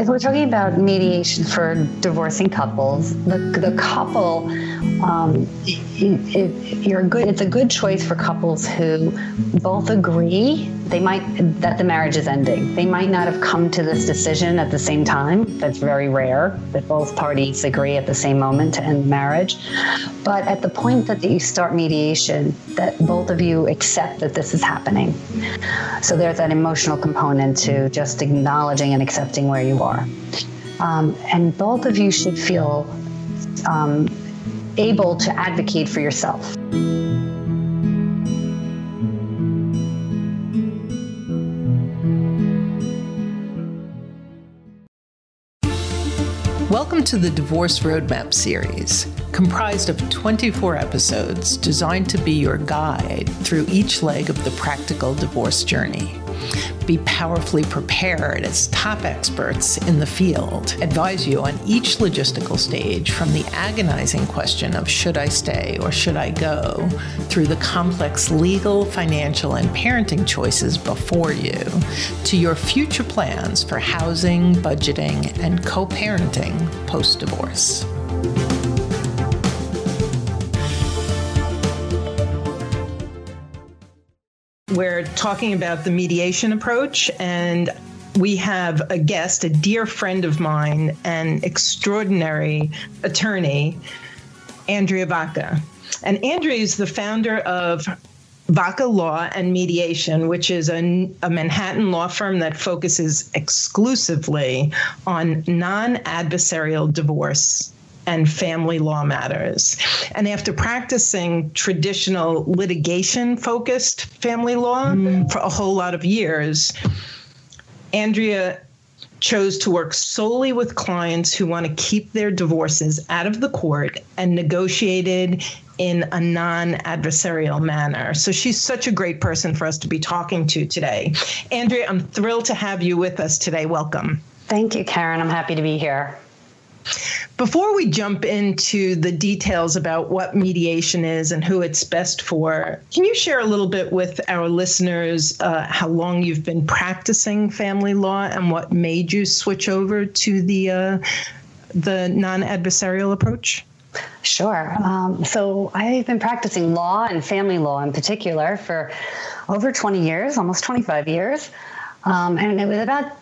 If we're talking about mediation for divorcing couples, the, the couple, um, if you're good, it's a good choice for couples who both agree they might that the marriage is ending. They might not have come to this decision at the same time. That's very rare that both parties agree at the same moment to end the marriage. But at the point that you start mediation, that both of you accept that this is happening. So there's that emotional component to just acknowledging and accepting where you are. Um, and both of you should feel um, able to advocate for yourself. Welcome to the Divorce Roadmap series, comprised of 24 episodes designed to be your guide through each leg of the practical divorce journey be powerfully prepared as top experts in the field advise you on each logistical stage from the agonizing question of should I stay or should I go through the complex legal, financial, and parenting choices before you to your future plans for housing, budgeting, and co parenting post divorce. We're talking about the mediation approach, and we have a guest, a dear friend of mine, an extraordinary attorney, Andrea Vacca. And Andrea is the founder of Vacca Law and Mediation, which is a, a, Manhattan law firm that focuses exclusively on non adversarial divorce and family law matters. And after practicing traditional litigation focused family law mm. for a whole lot of years, Andrea chose to work solely with clients who want to keep their divorces out of the court and negotiated in a non adversarial manner. So she's such a great person for us to be talking to today. Andrea, I'm thrilled to have you with us today. Welcome. Thank you, Karen. I'm happy to be here. Before we jump into the details about what mediation is and who it's best for, can you share a little bit with our listeners uh, how long you've been practicing family law and what made you switch over to the uh, the non-adversarial approach? Sure. Um, so I've been practicing law and family law in particular for over 20 years, almost 25 years. Um, and it was about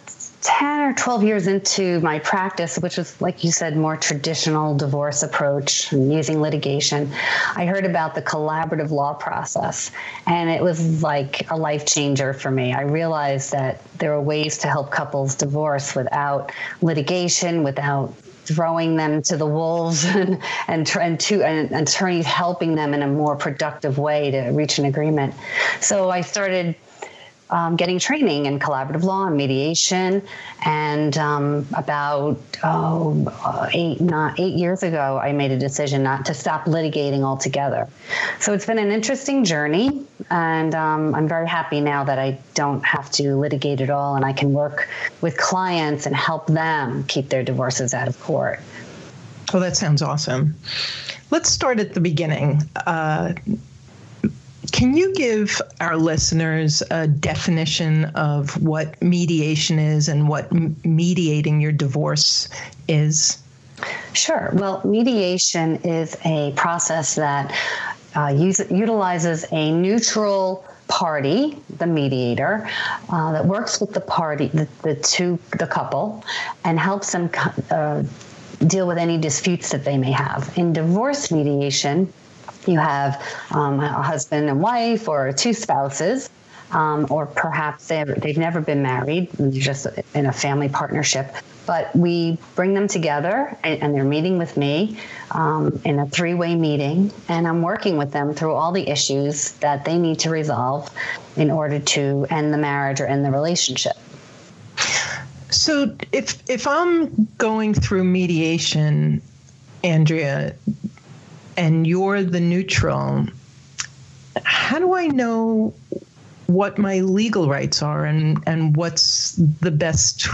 10 or 12 years into my practice, which was, like you said, more traditional divorce approach using litigation, I heard about the collaborative law process. And it was like a life changer for me. I realized that there are ways to help couples divorce without litigation, without throwing them to the wolves and and, and, to, and attorneys helping them in a more productive way to reach an agreement. So I started um, getting training in collaborative law and mediation. And um, about oh, uh, eight, not eight years ago, I made a decision not to stop litigating altogether. So it's been an interesting journey, and um, I'm very happy now that I don't have to litigate at all, and I can work with clients and help them keep their divorces out of court. Well, that sounds awesome. Let's start at the beginning. Uh, can you give our listeners a definition of what mediation is and what mediating your divorce is? Sure. Well, mediation is a process that uh, use, utilizes a neutral party, the mediator, uh, that works with the party, the, the two, the couple, and helps them uh, deal with any disputes that they may have. In divorce mediation, you have um, a husband and wife or two spouses. Um, or perhaps they've never been married, they're just in a family partnership. But we bring them together and, and they're meeting with me um, in a three way meeting, and I'm working with them through all the issues that they need to resolve in order to end the marriage or end the relationship. So if if I'm going through mediation, Andrea, and you're the neutral, how do I know what my legal rights are and and what's the best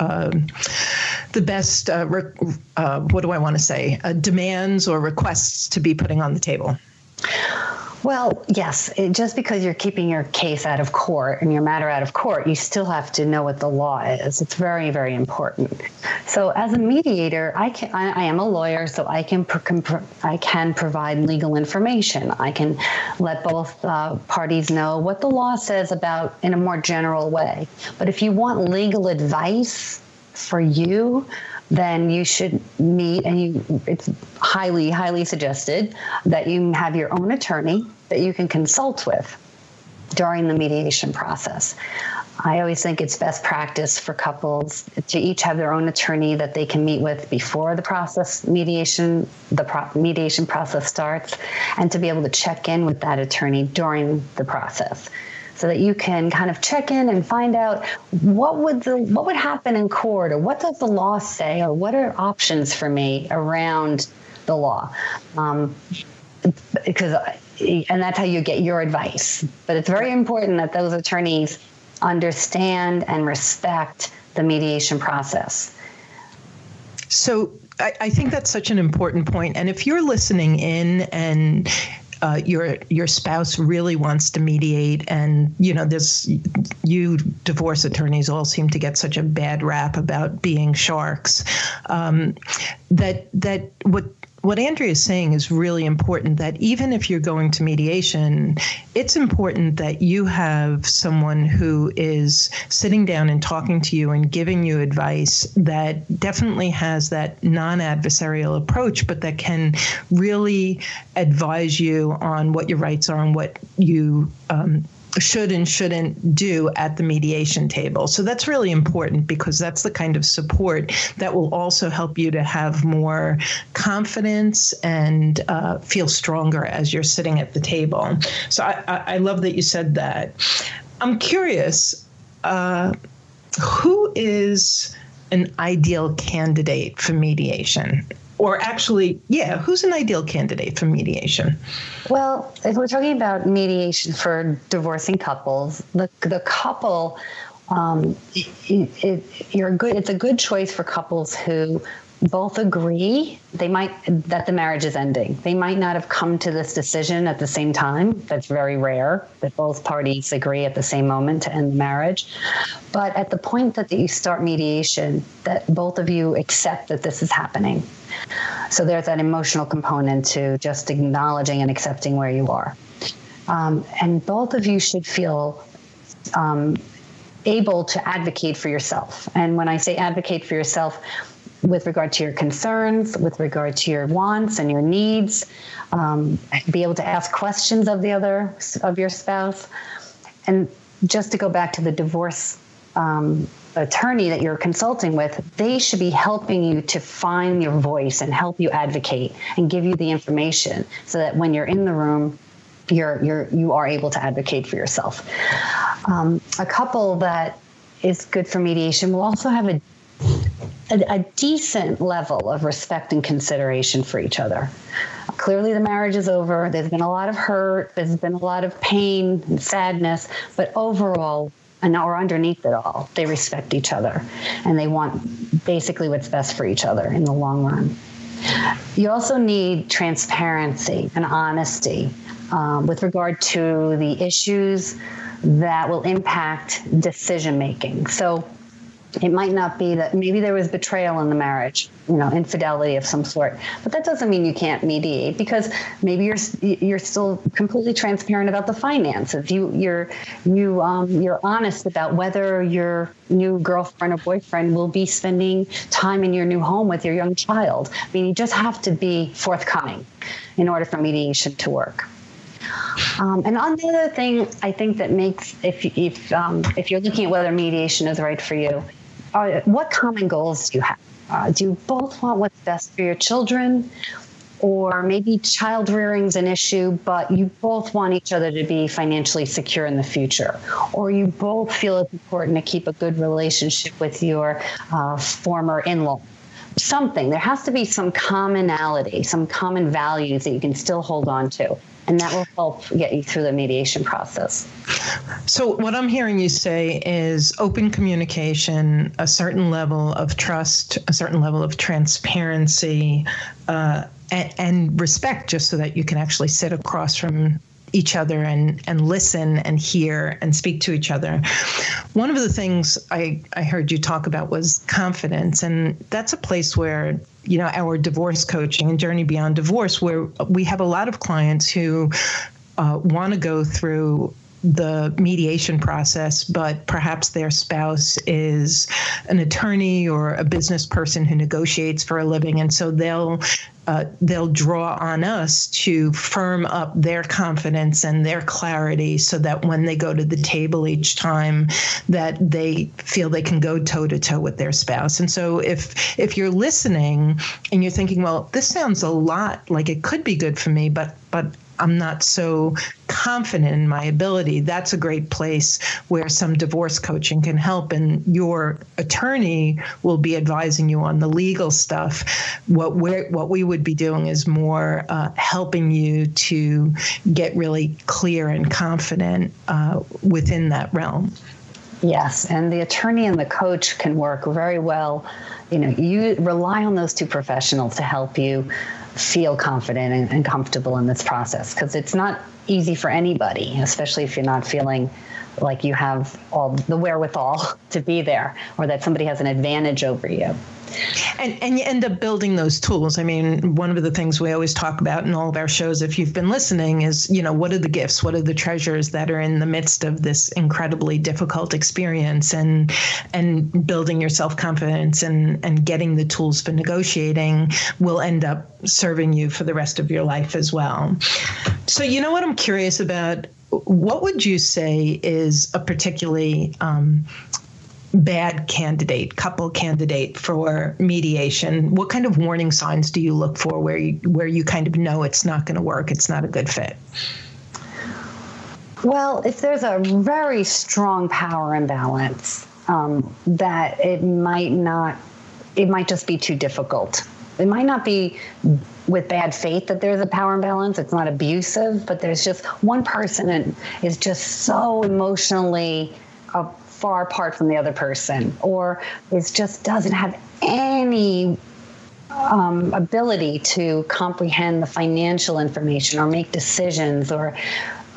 uh, the best uh, re- uh, what do I want to say uh, demands or requests to be putting on the table? Well, yes. It, just because you're keeping your case out of court and your matter out of court, you still have to know what the law is. It's very, very important. So, as a mediator, I can I, I am a lawyer, so I can I can provide legal information. I can let both uh, parties know what the law says about in a more general way. But if you want legal advice for you, then you should meet and you it's highly highly suggested that you have your own attorney that you can consult with during the mediation process. I always think it's best practice for couples to each have their own attorney that they can meet with before the process mediation the pro- mediation process starts and to be able to check in with that attorney during the process so that you can kind of check in and find out what would the what would happen in court or what does the law say or what are options for me around the law? Um, because and that's how you get your advice. But it's very important that those attorneys understand and respect the mediation process. So I, I, think that's such an important point. And if you're listening in and uh, your your spouse really wants to mediate, and you know this. You divorce attorneys all seem to get such a bad rap about being sharks. Um, that that what what Andrea is saying is really important that even if you're going to mediation, it's important that you have someone who is sitting down and talking to you and giving you advice that definitely has that non adversarial approach, but that can really advise you on what your rights are and what you um, should and shouldn't do at the mediation table. So that's really important because that's the kind of support that will also help you to have more confidence and uh, feel stronger as you're sitting at the table. So I, I, love that you said that. I'm curious uh, who is an ideal candidate for mediation? Or actually, yeah, who's an ideal candidate for mediation? Well, if we're talking about mediation for divorcing couples, the the couple, um, it, it, you're good. It's a good choice for couples who both agree they might that the marriage is ending. They might not have come to this decision at the same time. That's very rare that both parties agree at the same moment to end the marriage. But at the point that you start mediation, that both of you accept that this is happening. So there's that emotional component to just acknowledging and accepting where you are. Um, and both of you should feel um, able to advocate for yourself. And when I say advocate for yourself, with regard to your concerns, with regard to your wants and your needs, um, be able to ask questions of the other, of your spouse. And just to go back to the divorce um, attorney that you're consulting with, they should be helping you to find your voice and help you advocate and give you the information so that when you're in the room, you're you're you are able to advocate for yourself. Um, a couple that is good for mediation will also have a a, a decent level of respect and consideration for each other. Clearly, the marriage is over. There's been a lot of hurt. There's been a lot of pain and sadness. But overall, and or underneath it all, they respect each other and they want basically what's best for each other in the long run. You also need transparency and honesty um, with regard to the issues that will impact decision making. So, it might not be that maybe there was betrayal in the marriage you know infidelity of some sort. But that doesn't mean you can't mediate because maybe you're you're still completely transparent about the finances. You you're you um, you're honest about whether your new girlfriend or boyfriend will be spending time in your new home with your young child. I mean you just have to be forthcoming in order for mediation to work. Um, and another thing I think that makes if if um, if you're looking at whether mediation is right for you, uh, what common goals do you have? Uh, do you both want what's best for your children? Or maybe child rearing is an issue, but you both want each other to be financially secure in the future. Or you both feel it's important to keep a good relationship with your uh, former in law something. There has to be some commonality, some common values that you can still hold on to and that will help get you through the mediation process. So, what I'm hearing you say is open communication, a certain level of trust, a certain level of transparency, uh, and, and respect, just so that you can actually sit across from each other and and listen and hear and speak to each other. One of the things I, I heard you talk about was confidence, and that's a place where you know our divorce coaching and journey beyond divorce where we have a lot of clients who uh, want to go through the mediation process, but perhaps their spouse is an attorney or a business person who negotiates for a living, and so they'll uh, they'll draw on us to firm up their confidence and their clarity, so that when they go to the table each time, that they feel they can go toe to toe with their spouse. And so, if if you're listening and you're thinking, well, this sounds a lot like it could be good for me, but but I'm not so confident in my ability, that's a great place where some divorce coaching can help. And your attorney will be advising you on the legal stuff. What we what we would be doing is more uh, helping you to get really clear and confident uh, within that realm. Yes, and the attorney and the coach can work very well. You know, you rely on those two professionals to help you feel confident and, and comfortable in this process because it's not easy for anybody, especially if you're not feeling like you have all the wherewithal to be there or that somebody has an advantage over you. And and you end up building those tools. I mean, one of the things we always talk about in all of our shows, if you've been listening, is you know what are the gifts, what are the treasures that are in the midst of this incredibly difficult experience, and and building your self confidence and and getting the tools for negotiating will end up serving you for the rest of your life as well. So you know what I'm curious about. What would you say is a particularly um, bad candidate, couple candidate for mediation, what kind of warning signs do you look for where you where you kind of know it's not going to work, it's not a good fit? Well, if there's a very strong power imbalance, um, that it might not, it might just be too difficult. It might not be with bad faith that there's a power imbalance. It's not abusive, but there's just one person and is just so emotionally uh, far apart from the other person or is just doesn't have any um, ability to comprehend the financial information or make decisions or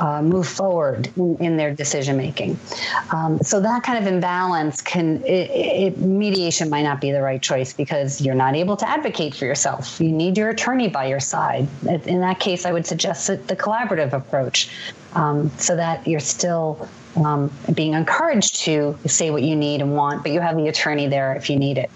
uh, move forward in, in their decision making. Um, so that kind of imbalance can it, it, mediation might not be the right choice because you're not able to advocate for yourself. You need your attorney by your side. In that case, I would suggest the collaborative approach, um, so that you're still um, being encouraged to say what you need and want, but you have the attorney there if you need it.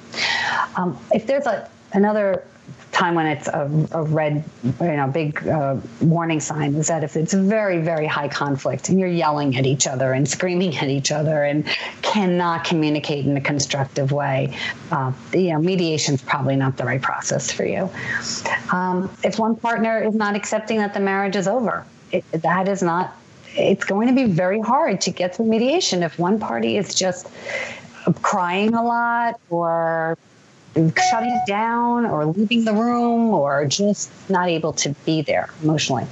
Um, if there's a another time when it's a, a red, you know, big uh, warning sign is that if it's very, very high conflict and you're yelling at each other and screaming at each other and cannot communicate in a constructive way, uh, you know, mediation is probably not the right process for you. Um, if one partner is not accepting that the marriage is over, it, that is not it's going to be very hard to get through mediation if one party is just crying a lot or shutting down or leaving the room or just not able to be there emotionally.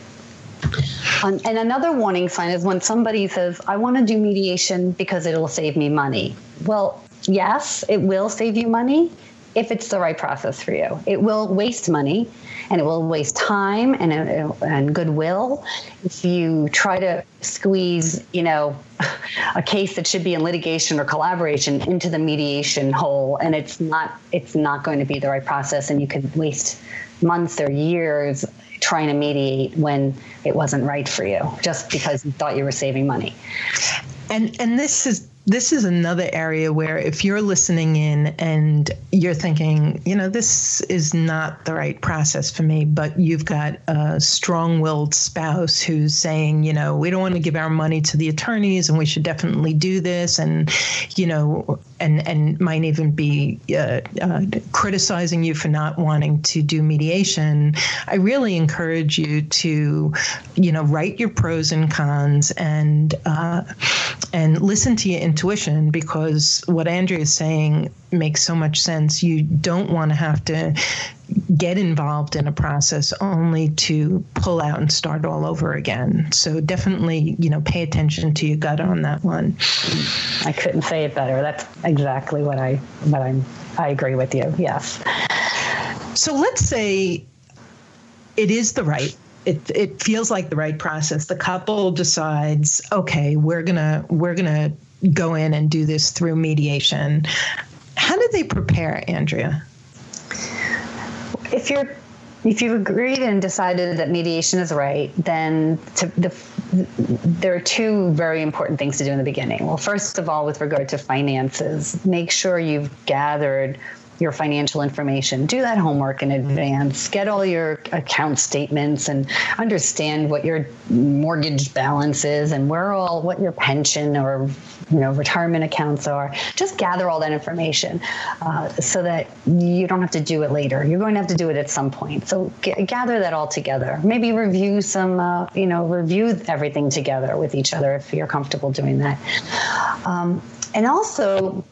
Um, and another warning sign is when somebody says, I want to do mediation because it'll save me money. Well, yes, it will save you money if it's the right process for you. It will waste money and it will waste time and, uh, and goodwill if you try to squeeze, you know, a case that should be in litigation or collaboration into the mediation hole and it's not it's not going to be the right process and you could waste months or years trying to mediate when it wasn't right for you just because you thought you were saving money. And and this is this is another area where if you're listening in and you're thinking, you know, this is not the right process for me, but you've got a strong willed spouse who's saying, you know, we don't want to give our money to the attorneys and we should definitely do this. And, you know, and, and might even be uh, uh, criticizing you for not wanting to do mediation. I really encourage you to, you know, write your pros and cons and, uh, and listen to your intuition because what Andrea is saying makes so much sense. You don't want to have to get involved in a process only to pull out and start all over again. So definitely, you know, pay attention to your gut on that one. I couldn't say it better. That's exactly what I what I'm I agree with you. Yes. So let's say it is the right it it feels like the right process. The couple decides, okay, we're gonna we're gonna go in and do this through mediation. How do they prepare, Andrea? If you're if you've agreed and decided that mediation is right, then to, the, there are two very important things to do in the beginning. Well, first of all, with regard to finances, make sure you've gathered your financial information. Do that homework in advance. Get all your account statements and understand what your mortgage balance is and where all what your pension or you know retirement accounts are. Just gather all that information uh, so that you don't have to do it later. You're going to have to do it at some point. So g- gather that all together. Maybe review some uh, you know review everything together with each other if you're comfortable doing that. Um, and also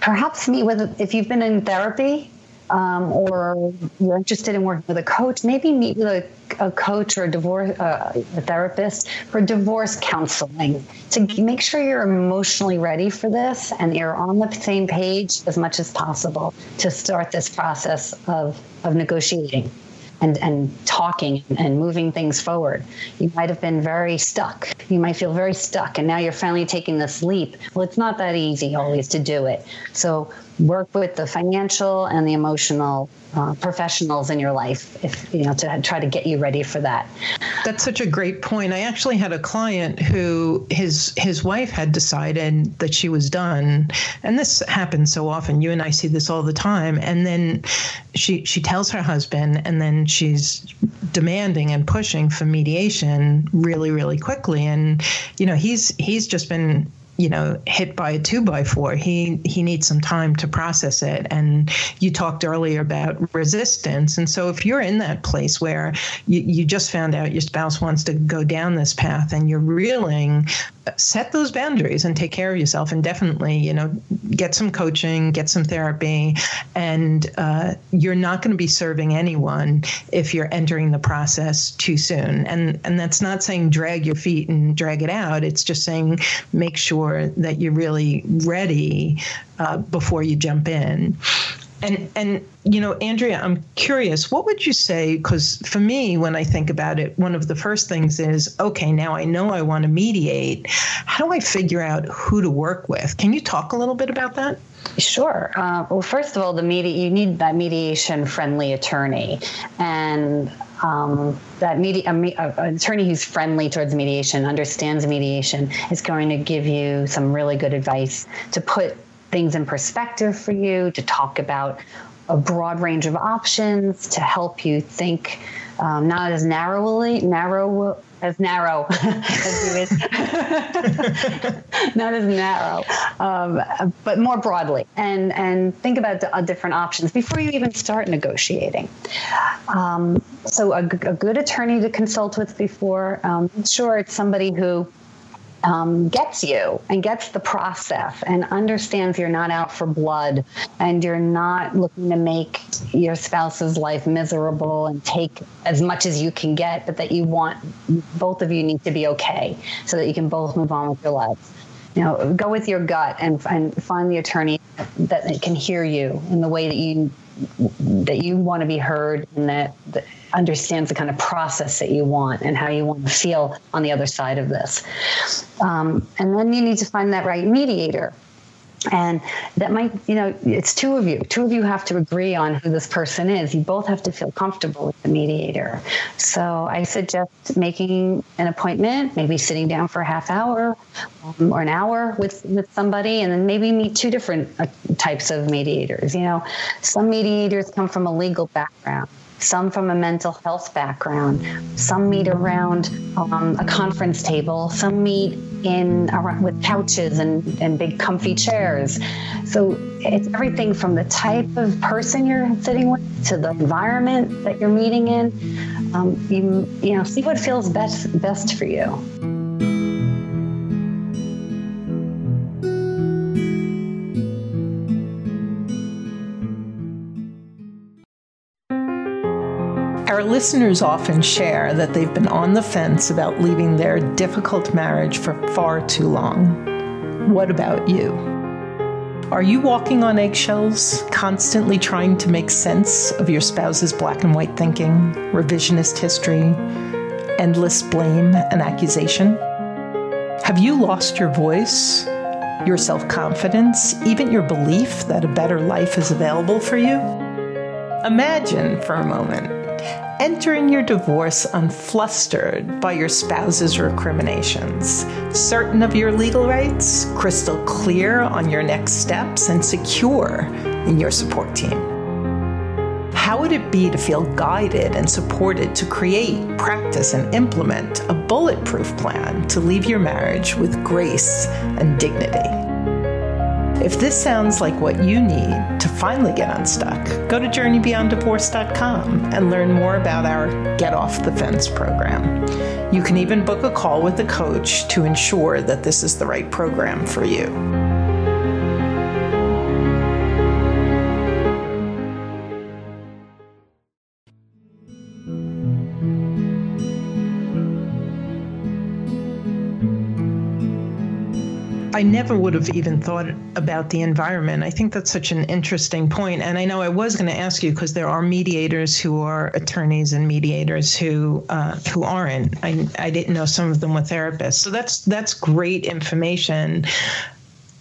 perhaps meet with if you've been in therapy um, or you're interested in working with a coach, maybe meet with a, a coach or a divorce uh, a therapist for divorce counseling to make sure you're emotionally ready for this and you're on the same page as much as possible to start this process of of negotiating and, and talking and moving things forward. You might have been very stuck. You might feel very stuck, and now you're finally taking this leap. Well, it's not that easy always to do it. So work with the financial and the emotional uh, professionals in your life if you know to try to get you ready for that. That's such a great point. I actually had a client who his his wife had decided that she was done. And this happens so often. You and i see this all the time. And then she she tells her husband and then she's demanding and pushing for mediation really really quickly. And you know he's he's just been you know hit by a two by four. He he needs some time to process it. And you talked earlier about resistance. And so if you're in that place where you, you just found out your spouse wants to go down this path and you're reeling set those boundaries and take care of yourself and definitely you know get some coaching get some therapy. And uh, you're not going to be serving anyone if you're entering the process too soon. And and that's not saying drag your feet and drag it out. It's just saying make sure that you're really ready uh, before you jump in and and you know, Andrea, I'm curious, what would you say? Because for me, when I think about it, one of the first things is, okay, now I know I want to mediate. How do I figure out who to work with? Can you talk a little bit about that? Sure. Uh, well, first of all, the medi- you need that mediation-friendly attorney, and um, that medi- a, a, an attorney who's friendly towards mediation, understands mediation, is going to give you some really good advice to put things in perspective for you, to talk about a broad range of options, to help you think um, not as narrowly, narrow as narrow as you not as narrow, um, but more broadly, and and think about the, uh, different options before you even start negotiating. Um, so a, a, good attorney to consult with before. Um, sure, it's somebody who um, gets you and gets the process and understands you're not out for blood and you're not looking to make your spouse's life miserable and take as much as you can get, but that you want both of you need to be okay so that you can both move on with your lives. You know, go with your gut and, and find the attorney that can hear you in the way that you that you want to be heard and that, that understands the kind of process that you want and how you want to feel on the other side of this. Um, and then you need to find that right mediator and that might you know it's two of you. Two of you have to agree on who this person is. You both have to feel comfortable with the mediator. So i suggest making an appointment maybe sitting down for a half hour um, or an hour with with somebody and then maybe meet two different uh, types of mediators. You know some mediators come from a legal background some from a mental health background, some meet around um, a conference table, some meet in around, with couches and, and big comfy chairs. So it's everything from the type of person you're sitting with to the environment that you're meeting in. Um, you you know see what feels best best for you. Our listeners often share that they've been on the fence about leaving their difficult marriage for far too long. What about you? Are you walking on eggshells, constantly trying to make sense of your spouse's black and white thinking, revisionist history, endless blame and accusation? Have you lost your voice, your self confidence, even your belief that a better life is available for you? Imagine for a moment entering your divorce unflustered by your spouse's recriminations, certain of your legal rights, crystal clear on your next steps, and secure in your support team. How would it be to feel guided and supported to create, practice, and implement a bulletproof plan to leave your marriage with grace and dignity? If this sounds like what you need to finally get unstuck, go to journeybeyonddivorce.com and learn more about our Get Off the Fence program. You can even book a call with a coach to ensure that this is the right program for you. I never would have even thought about the environment. I think that's such an interesting point. And I know I was going to ask you because there are mediators who are attorneys and mediators who uh, who aren't. I, I didn't know some of them were therapists. So that's that's great information.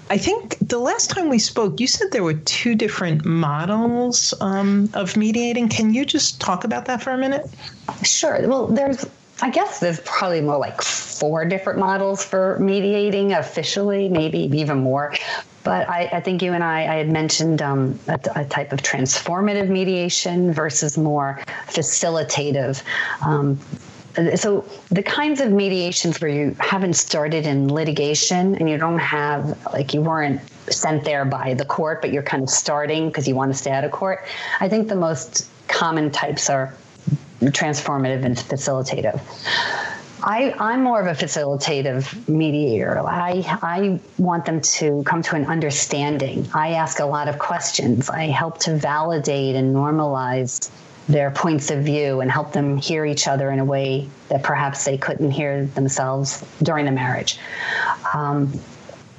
I think the last time we spoke, you said there were two different models um, of mediating. Can you just talk about that for a minute? Sure. Well, there's I guess there's probably more like four different models for mediating officially, maybe even more. But I, I think you and I, I had mentioned um, a, a, type of transformative mediation versus more facilitative. Um, so the kinds of mediations where you haven't started in litigation and you don't have like you weren't sent there by the court but you're kind of starting because you want to stay out of court i think the most common types are transformative and facilitative. I, I'm more of a facilitative mediator. I, I want them to come to an understanding. I ask a lot of questions. I help to validate and normalize their points of view and help them hear each other in a way that perhaps they couldn't hear themselves during the marriage. Um,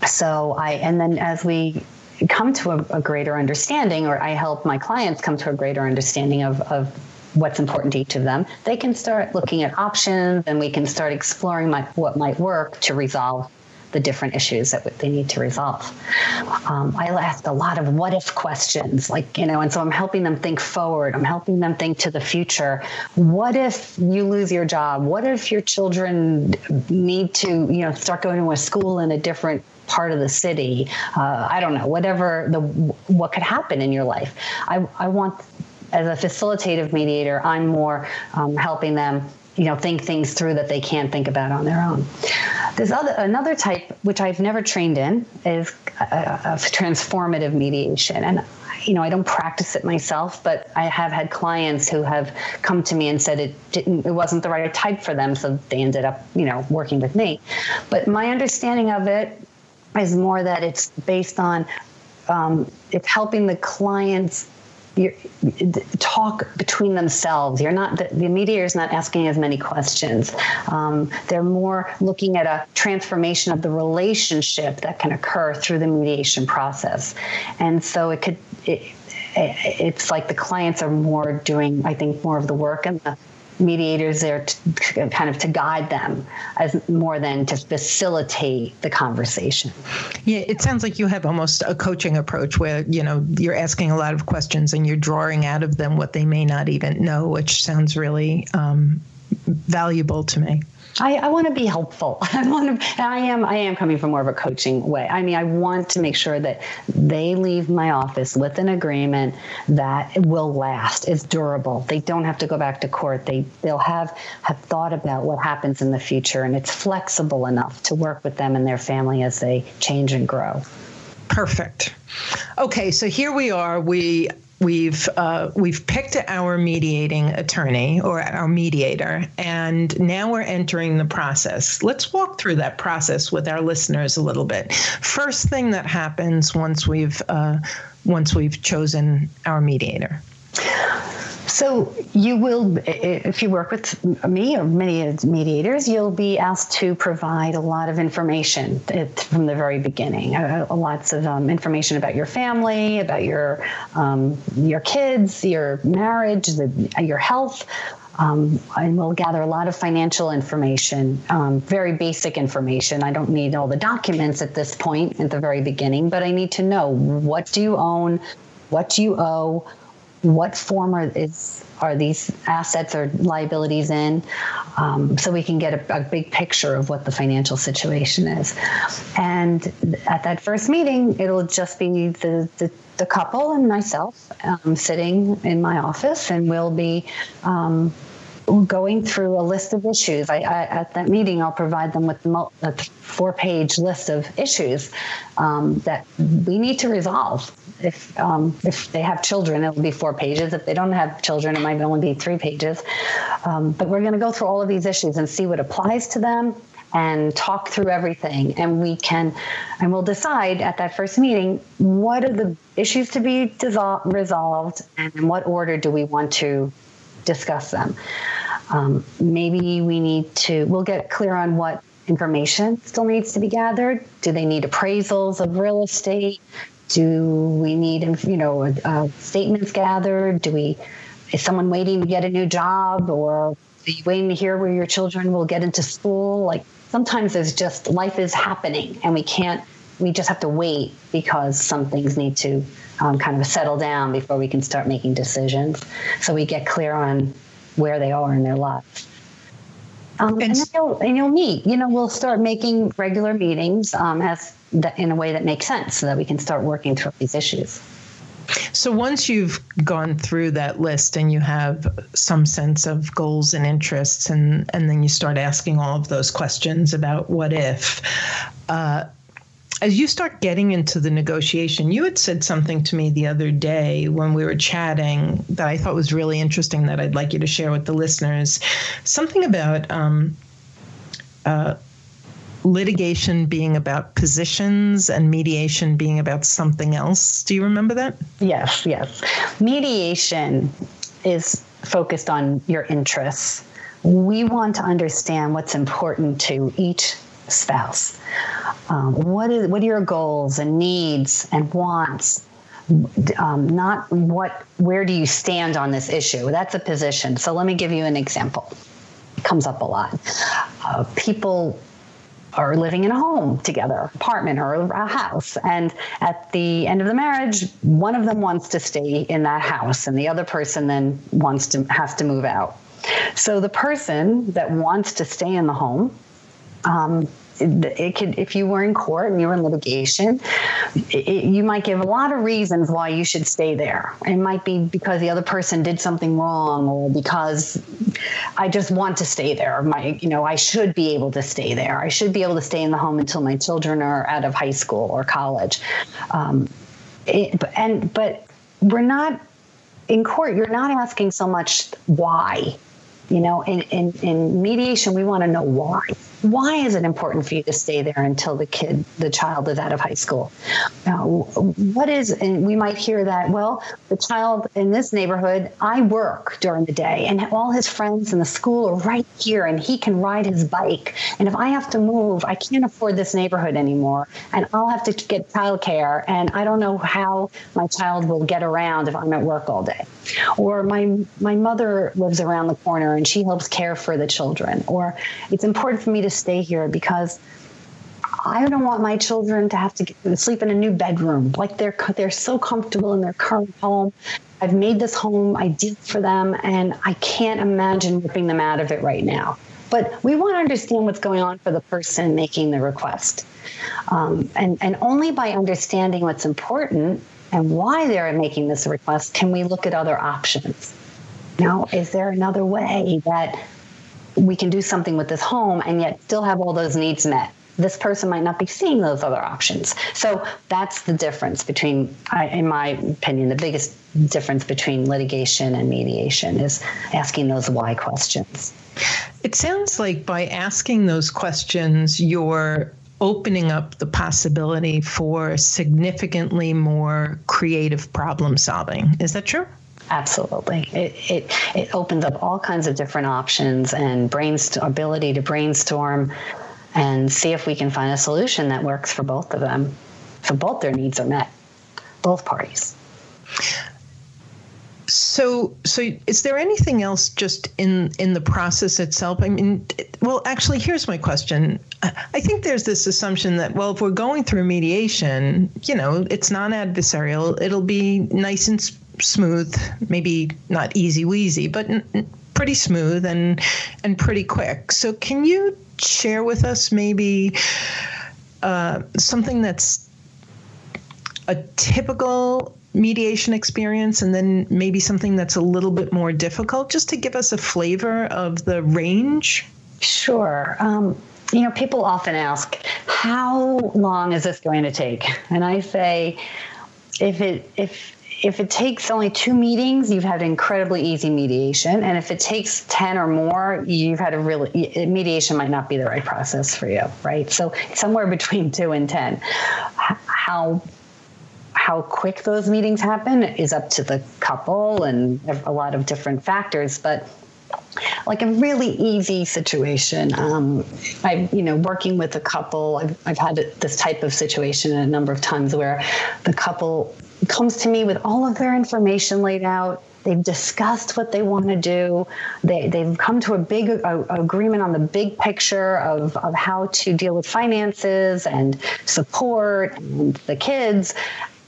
so I, and then as we come to a, a, greater understanding, or I help my clients come to a greater understanding of, of what's important to each of them, they can start looking at options and we can start exploring my, what might work to resolve the different issues that they need to resolve. Um, I ask a lot of what if questions, like, you know, and so I'm helping them think forward. I'm helping them think to the future. What if you lose your job? What if your children need to, you know, start going to a school in a different part of the city? Uh, I don't know, whatever the, what could happen in your life. I, I want as a facilitative mediator, I'm more um, helping them you know think things through that they can't think about on their own. There's other another type which i've never trained in is a, a transformative mediation. And you know i don't practice it myself but i have had clients who have come to me and said it didn't it wasn't the right type for them so they ended up you know working with me. But my understanding of it is more that it's based on um, it's helping the clients talk between themselves. You're not the, the mediator is not asking as many questions. Um, they're more looking at a transformation of the relationship that can occur through the mediation process, and so it could. It, it's like the clients are more doing, I think, more of the work, and the mediators there to, kind of to guide them as more than to facilitate the conversation. Yeah it sounds like you have almost a coaching approach where you know you're asking a lot of questions and you're drawing out of them what they may not even know which sounds really um, valuable to me I, I want to be helpful. I want to. I am. I am coming from more of a coaching way. I mean, I want to make sure that they leave my office with an agreement that will last, is durable. They don't have to go back to court. They they'll have have thought about what happens in the future, and it's flexible enough to work with them and their family as they change and grow. Perfect. Okay, so here we are. We we've uh, we've picked our mediating attorney or our mediator and now we're entering the process. Let's walk through that process with our listeners a little bit. First thing that happens once we've uh, once we've chosen our mediator so you will, if you work with me or many mediators, you'll be asked to provide a lot of information from the very beginning. Uh, lots of um, information about your family, about your um, your kids, your marriage, the, your health. Um, and we'll gather a lot of financial information, um, very basic information. I don't need all the documents at this point at the very beginning, but I need to know what do you own, what do you owe, what form are, is, are these assets or liabilities in, um, so we can get a, a, big picture of what the financial situation is. And at that first meeting, it'll just be the, the, the couple and myself um, sitting in my office, and we'll be um, going through a list of issues. I, I, at that meeting, I'll provide them with a four page list of issues um, that we need to resolve. If, um, if they have children, it'll be four pages. If they don't have children, it might only be three pages. Um, but we're going to go through all of these issues and see what applies to them and talk through everything. And we can, and we'll decide at that first meeting what are the issues to be resolved and in what order do we want to discuss them. Um, maybe we need to, we'll get clear on what information still needs to be gathered. Do they need appraisals of real estate? Do we need, you know, uh, statements gathered? Do we, is someone waiting to get a new job or are you waiting to hear where your children will get into school? Like sometimes there's just life is happening and we can't, we just have to wait because some things need to um, kind of settle down before we can start making decisions. So we get clear on where they are in their lives. Um, and, and, you'll, and, you'll, meet. You know, we'll start making regular meetings um, as the, in a way that makes sense, so that we can start working through these issues. So once you've gone through that list and you have some sense of goals and interests, and and then you start asking all of those questions about what if. Uh, as you start getting into the negotiation, you had said something to me the other day when we were chatting that I thought was really interesting that I'd like you to share with the listeners. Something about um, uh, litigation being about positions and mediation being about something else. Do you remember that? Yes, yes. Mediation is focused on your interests. We want to understand what's important to each spouse. Um, what is what are your goals and needs and wants? Um, not what where do you stand on this issue? That's a position. So let me give you an example. Comes up a lot. Uh, people are living in a home together, apartment or a house. And at the end of the marriage, one of them wants to stay in that house and the other person then wants to has to move out. So the person that wants to stay in the home um, it could if you were in court and you were in litigation it, you might give a lot of reasons why you should stay there. It might be because the other person did something wrong or because i just want to stay there. My you know i should be able to stay there. I should be able to stay in the home until my children are out of high school or college. Um, it, and but we're not in court you're not asking so much why you know in, in, in mediation we want to know why why is it important for you to stay there until the kid, the child is out of high school? Uh, what is, and we might hear that, well, the child in this neighborhood, I work during the day and all his friends in the school are right here and he can ride his bike. And if I have to move, I can't afford this neighborhood anymore and I'll have to get childcare and I don't know how my child will get around if I'm at work all day. Or my, my mother lives around the corner and she helps care for the children. Or it's important for me to stay here because I don't want my children to have to sleep in a new bedroom. Like they're they're so comfortable in their current home. I've made this home ideal for them, and I can't imagine ripping them out of it right now. But we want to understand what's going on for the person making the request, um, and and only by understanding what's important and why they're making this request can we look at other options. Now, is there another way that we can do something with this home and yet still have all those needs met. This person might not be seeing those other options. So that's the difference between, in my opinion, the biggest difference between litigation and mediation is asking those why questions. It sounds like by asking those questions, you're opening up the possibility for significantly more creative problem solving. Is that true? Absolutely. It, it, it opens up all kinds of different options and brainst- ability to brainstorm and see if we can find a solution that works for both of them. So both their needs are met, both parties. So, so is there anything else just in in the process itself? I mean, well, actually, here's my question. I think there's this assumption that well, if we're going through mediation, you know, it's non-adversarial. It'll be nice and smooth, maybe not easy wheezy, but pretty smooth and and pretty quick. So, can you share with us maybe uh, something that's a typical mediation experience and then maybe something that's a little bit more difficult? Just to give us a flavor of the range. Sure. Um, you know people often ask how long is this going to take? And i say if it if if it takes only two meetings, you've had incredibly easy mediation. And if it takes 10 or more, you've had a really, mediation might not be the right process for you, right? So somewhere between two and 10. How how quick those meetings happen is up to the couple and a lot of different factors. But like a really easy situation. Um, I, you know, working with a couple, I've, I've had this type of situation a number of times where the couple comes to me with all of their information laid out. They've discussed what they want to do. They, they've come to a big a, agreement on the big picture of, of how to deal with finances and support and the kids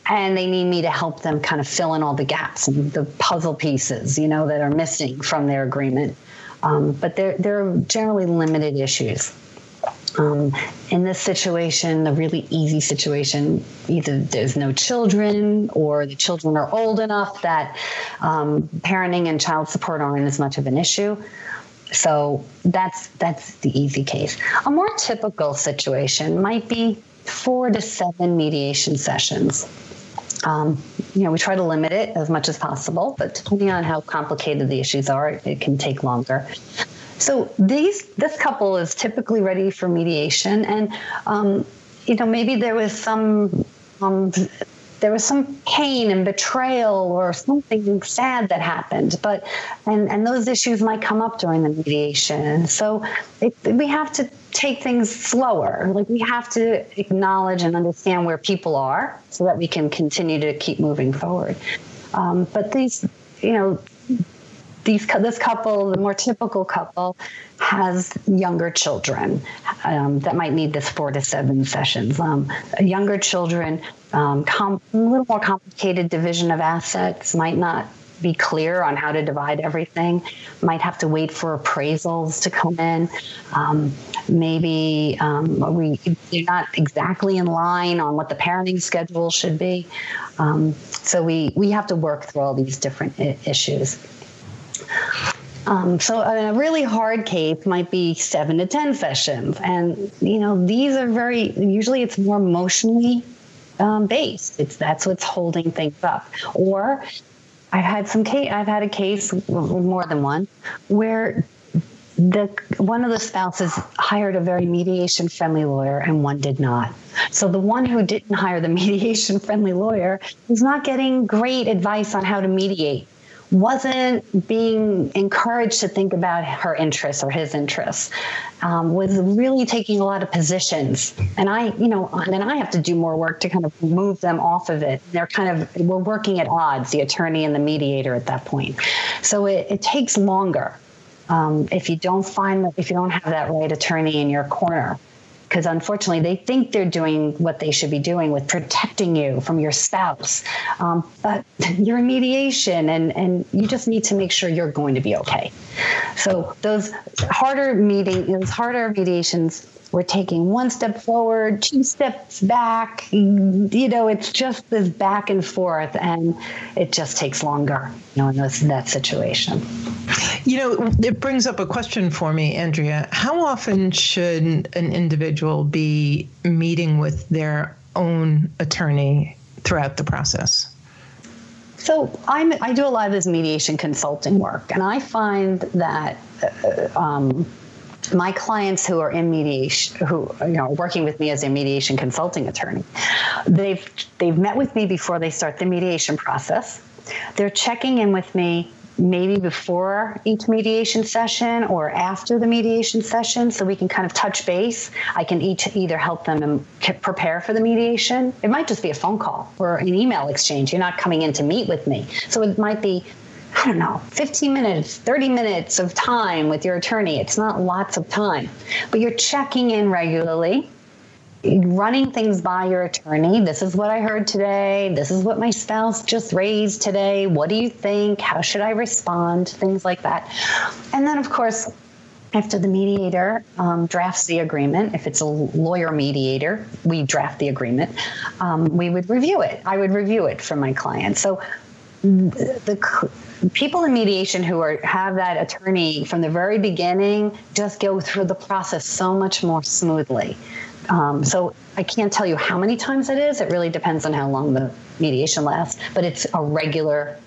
and they need me to help them kind of fill in all the gaps and the puzzle pieces, you know, that are missing from their agreement. Um, but they're they're generally limited issues. Um, in this situation, a really easy situation, either there's no children or the children are old enough that um, parenting and child support aren't as much of an issue. So that's that's the easy case. A more typical situation might be four to seven mediation sessions. Um, you know, we try to limit it as much as possible, but depending on how complicated the issues are, it can take longer. So these this couple is typically ready for mediation, and um, you know maybe there was some um, there was some pain and betrayal or something sad that happened but and and those issues might come up during the mediation. So it, we have to take things slower. Like we have to acknowledge and understand where people are so that we can continue to keep moving forward. Um, but these you know these this couple, the more typical couple, has younger children um, that might need this four to seven sessions. Um, younger children, um, com- a little more complicated division of assets, might not be clear on how to divide everything, might have to wait for appraisals to come in. Um, maybe um, we, they're not exactly in line on what the parenting schedule should be. Um, so we, we have to work through all these different I- issues. Um, so a really hard case might be seven to 10 sessions. And, you know, these are very, usually it's more emotionally um, based. It's that's what's holding things up. Or I've had some case, I've had a case, more than one, where the one of the spouses hired a very mediation friendly lawyer and one did not. So the one who didn't hire the mediation friendly lawyer is not getting great advice on how to mediate wasn't being encouraged to think about her interests or his interests, um, was really taking a lot of positions. And I, you know, and I have to do more work to kind of move them off of it. They're kind of, we're working at odds, the attorney and the mediator at that point. So it, it takes longer. Um, if you don't find, that if you don't have that right attorney in your corner, because unfortunately they think they're doing what they should be doing with protecting you from your spouse. Um, but you're in mediation and, and you just need to make sure you're going to be okay. So those harder meeting, those harder mediations we're taking one step forward, two steps back. You know, it's just this back and forth, and it just takes longer, you know, in this, that situation. You know, it brings up a question for me, Andrea. How often should an individual be meeting with their own attorney throughout the process? So I'm, I do a lot of this mediation consulting work, and I find that uh, um, my clients who are in mediation who you know working with me as a mediation consulting attorney they've they've met with me before they start the mediation process. They're checking in with me maybe before each mediation session or after the mediation session so we can kind of touch base. I can each either help them prepare for the mediation. It might just be a phone call or an email exchange. You're not coming in to meet with me. So it might be I don't know, 15 minutes, 30 minutes of time with your attorney. It's not lots of time, but you're checking in regularly, running things by your attorney. This is what I heard today. This is what my spouse just raised today. What do you think? How should I respond? Things like that. And then, of course, after the mediator um, drafts the agreement, if it's a lawyer mediator, we draft the agreement, um, we would review it. I would review it for my client. So the people in mediation who are have that attorney from the very beginning just go through the process so much more smoothly. Um, so I can't tell you how many times it is. It really depends on how long the mediation lasts, but it's a regular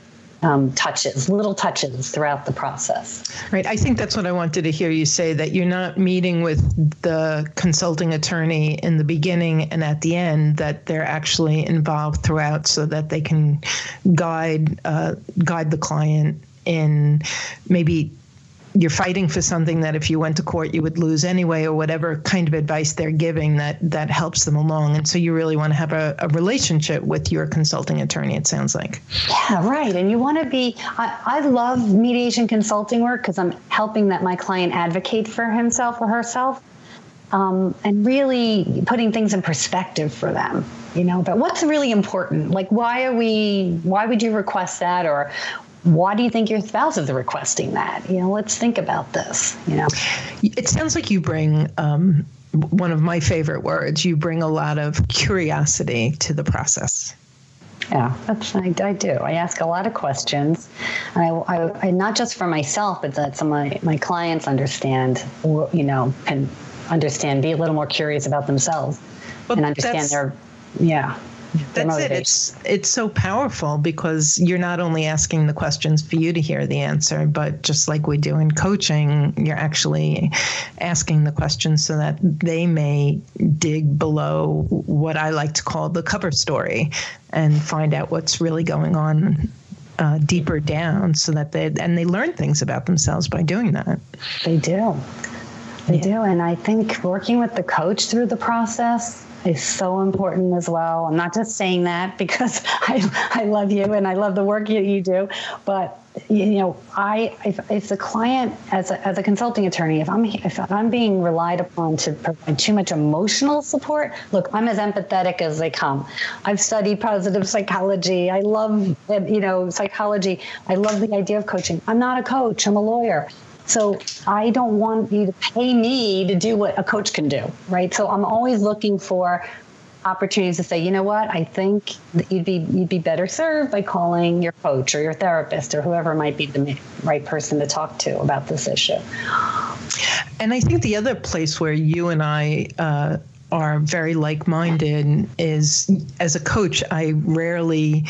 um, touches, little touches throughout the process. Right. I think that's what I wanted to hear you say that you're not meeting with the consulting attorney in the beginning and at the end, that they're actually involved throughout so that they can guide uh, guide the client in maybe you're fighting for something that if you went to court you would lose anyway or whatever kind of advice they're giving that that helps them along. And so you really want to have a, a relationship with your consulting attorney it sounds like. Yeah right. And you want to be i, I love mediation consulting work because i'm helping that my client advocate for himself or herself um, and really putting things in perspective for them you know. But what's really important? Like why are we why would you request that? Or why do you think your spouse is requesting that? You know, let's think about this. You know, it sounds like you bring um, one of my favorite words. You bring a lot of curiosity to the process. Yeah, that's I, I do. I ask a lot of questions, I, I, I, not just for myself, but that some of my, my clients understand. You know, can understand, be a little more curious about themselves, well, and understand their yeah that's it. It's it's so powerful because you're not only asking the questions for you to hear the answer, but just like we do in coaching, you're actually asking the questions so that they may dig below what I like to call the cover story and find out what's really going on uh, deeper down so that they and they learn things about themselves by doing that. They do. They yeah. do. And I think working with the coach through the process is so important as well. I'm not just saying that because I, I love you and I love the work that you do, but you know, I if, if the client as a, as a consulting attorney, if I'm if I'm being relied upon to provide too much emotional support, look, I'm as empathetic as they come. I've studied positive psychology. I love you know psychology. I love the idea of coaching. I'm not a coach. I'm a lawyer. So I don't want you to pay me to do what a coach can do, right? So I'm always looking for opportunities to say, you know what, I think you'd be you'd be better served by calling your coach or your therapist or whoever might be the right person to talk to about this issue. And I think the other place where you and I uh, are very like-minded is as a coach, I rarely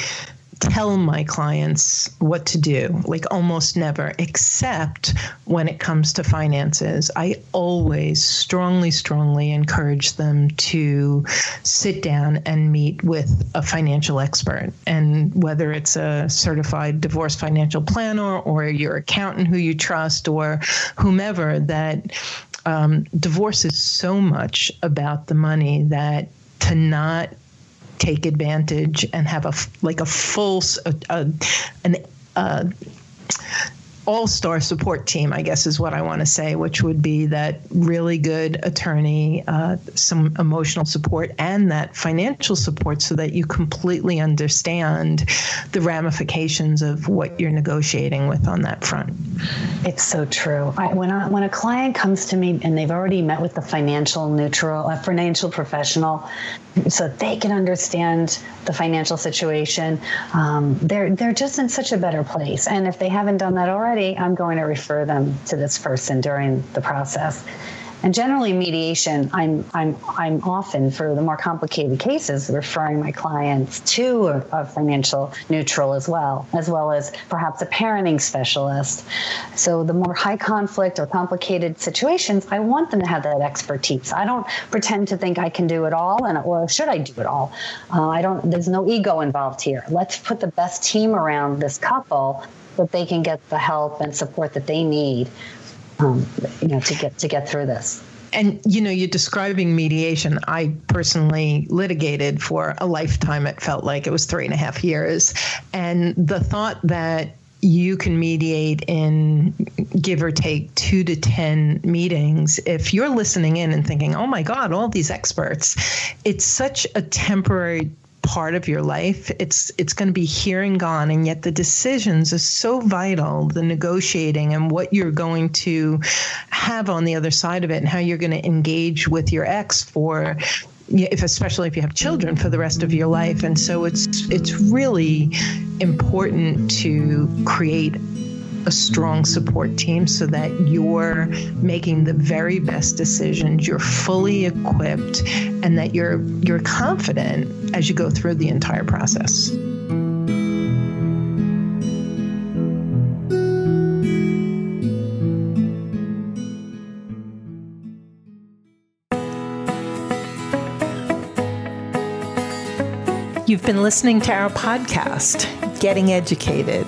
tell my clients what to do, like almost never, except when it comes to finances. I always strongly, strongly encourage them to sit down and meet with a financial expert. And whether it's a certified divorce financial planner or your accountant who you trust or whomever, that um, divorce is so much about the money that to not take advantage and have a like a full a, a, an uh, all star support team, I guess is what I want to say, which would be that really good attorney, uh, some emotional support, and that financial support so that you completely understand the ramifications of what you're negotiating with on that front. It's so true. I, when, I, when a client comes to me and they've already met with the financial neutral, a financial professional, so they can understand the financial situation. Um, they're they're just in such a better place, and if they haven't done that already, I'm going to refer them to this person during the process. And generally, mediation, I'm, I'm, I'm often, for the more complicated cases, referring my clients to a, a, financial neutral as well, as well as perhaps a parenting specialist. So, the more high conflict or complicated situations, I want them to have that expertise. I don't pretend to think I can do it all, and or should I do it all? Uh, I don't. There's no ego involved here. Let's put the best team around this couple that they can get the help and support that they need um, you know, to get to get through this. And you know, you're describing mediation. I personally litigated for a lifetime. It felt like it was three and a half years, and the thought that you can mediate in give or take two to 10 meetings. If you're listening in and thinking, oh my God, all these experts, it's such a temporary part of your life. It's it's going to be here and gone, and yet the decisions are so vital. The negotiating and what you're going to have on the other side of it, and how you're going to engage with your ex for if especially if you have children for the rest of your life and so it's it's really important to create a strong support team so that you're making the very best decisions, you're fully equipped, and that you're you're confident as you go through the entire process. You've been listening to our podcast, Getting Educated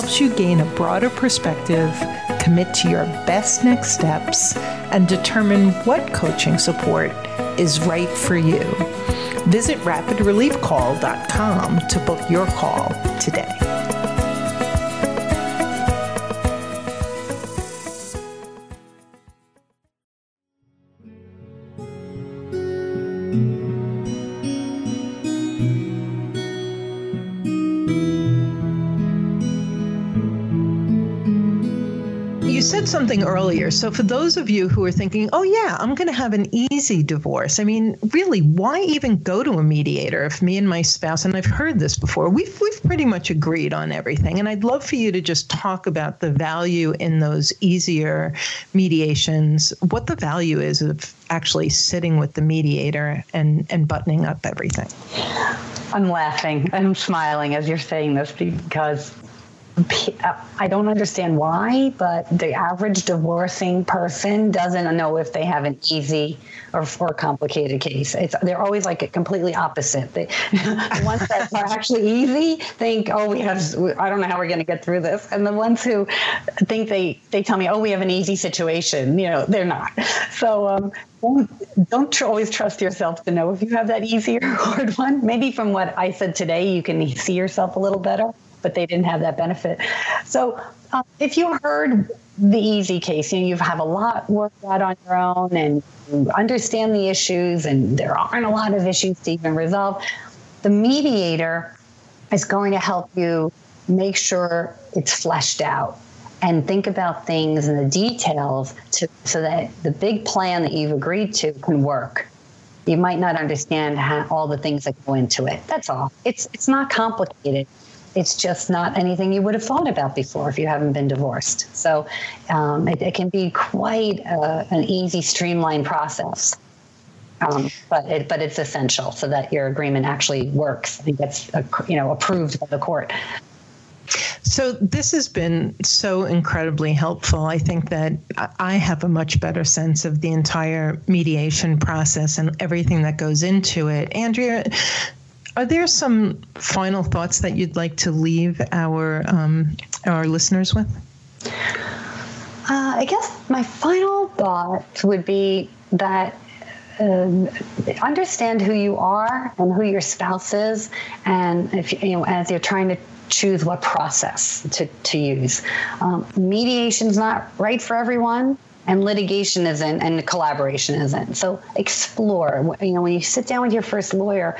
helps you gain a broader perspective, commit to your best next steps, and determine what coaching support is right for you. Visit rapidreliefcall.com to book your call today. Something earlier. So, for those of you who are thinking, oh, yeah, I'm going to have an easy divorce, I mean, really, why even go to a mediator if me and my spouse, and I've heard this before, we've, we've pretty much agreed on everything. And I'd love for you to just talk about the value in those easier mediations, what the value is of actually sitting with the mediator and, and buttoning up everything. I'm laughing. I'm smiling as you're saying this because I don't understand why, but the average divorcing person doesn't know if they have an easy or, or complicated case. It's they're always like completely opposite. They, the ones that are actually easy think, oh, we have. I don't know how we're going to get through this, and the ones who think they they tell me, oh, we have an easy situation. You know, they're not. So um, don't, don't tr- always trust yourself to know if you have that easy or hard one. Maybe from what I said today, you can see yourself a little better but they didn't have that benefit. So uh, if you heard the easy case, you know, you have a lot worked out on your own and you understand the issues, and there aren't a lot of issues to even resolve. The mediator is going to help you make sure it's fleshed out and think about things and the details to, so that the big plan that you've agreed to can work. You might not understand how, all the things that go into it. That's all. It's it's not complicated. It's just not anything you would have thought about before if you haven't been divorced. So um, it, it, can be quite a, an easy, streamlined process. Um, but it, but it's essential so that your agreement actually works and gets uh, you know approved by the court. So this has been so incredibly helpful. I think that I have a much better sense of the entire mediation process and everything that goes into it. Andrea, are there some final thoughts that you'd like to leave our um, our listeners with? Uh, I guess my final thought would be that um, understand who you are and who your spouse is, and if you know as you're trying to choose what process to, to use. Um, mediation is not right for everyone and litigation isn't and collaboration isn't so explore you know when you sit down with your first lawyer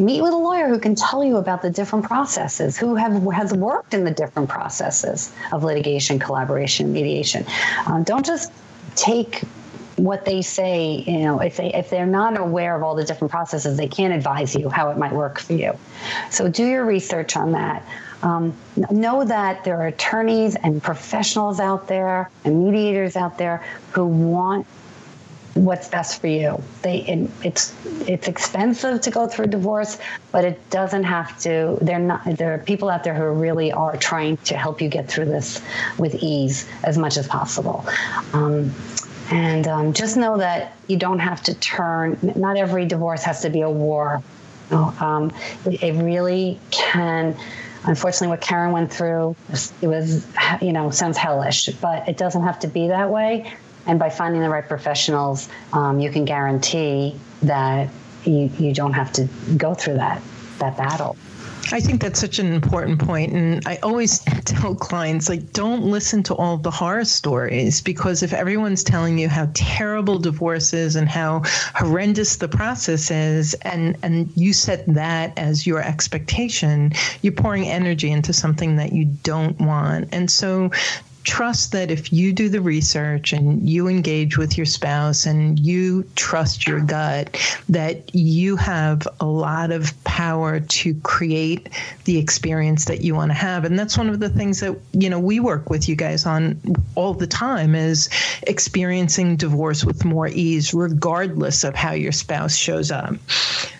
meet with a lawyer who can tell you about the different processes who have has worked in the different processes of litigation collaboration mediation. Um, don't just take what they say you know if they if they're not aware of all the different processes they can't advise you how it might work for you. So do your research on that. Um, know that there are attorneys and professionals out there and mediators out there who want what's best for you. They it's it's expensive to go through divorce, but it doesn't have to. They're not. There are people out there who really are trying to help you get through this with ease as much as possible. Um, and um, just know that you don't have to turn. Not every divorce has to be a war. You know, um, it really can unfortunately what karen went through it was you know sounds hellish but it doesn't have to be that way and by finding the right professionals um, you can guarantee that you, you don't have to go through that that battle. I think that's such an important point, and I always tell clients like, don't listen to all the horror stories because if everyone's telling you how terrible divorce is and how horrendous the process is, and and you set that as your expectation, you're pouring energy into something that you don't want, and so trust that if you do the research and you engage with your spouse and you trust your gut, that you have a lot of power to create the experience that you want to have. And that's one of the things that, you know, we work with you guys on all the time is experiencing divorce with more ease, regardless of how your spouse shows up.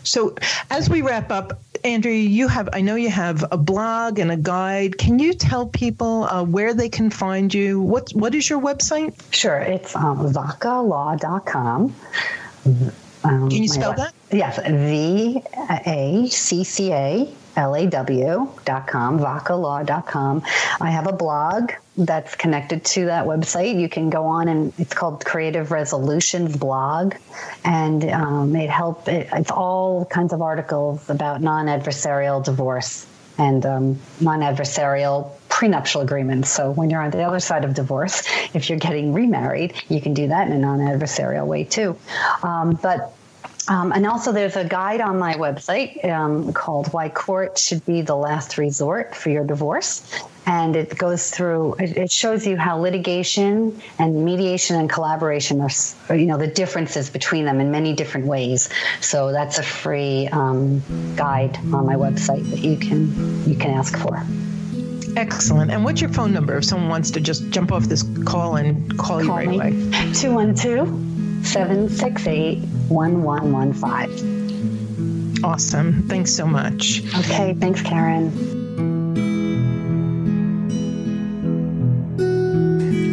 So as we wrap up, Andrea, you have, I know you have a blog and a guide. Can you tell people uh, where they can find you? What What is your website? Sure. It's um, vaccalaw.com. Um, Can you spell that? Yes, V A C C A law.com, vaccalaw.com. I have a blog that's connected to that website. You can go on and it's called Creative Resolutions Blog, and um, it help. It, it's all kinds of articles about non-adversarial divorce and um, non-adversarial prenuptial agreements. So when you're on the other side of divorce, if you're getting remarried, you can do that in a non-adversarial way too. Um, but um, and also, there's a guide on my website um, called Why Court Should Be the Last Resort for Your Divorce. And it goes through, it, shows you how litigation and mediation and collaboration are, you know, the differences between them in many different ways. So that's a free um, guide on my website that you can you can ask for. Excellent. And what's your phone number if someone wants to just jump off this call and call, call you right me. away? 212 768 1115. Awesome. Thanks so much. Okay. Thanks, Karen.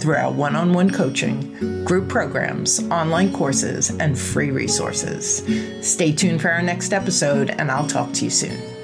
through our one on one coaching, group programs, online courses, and free resources. Stay tuned for our next episode, and I'll talk to you soon.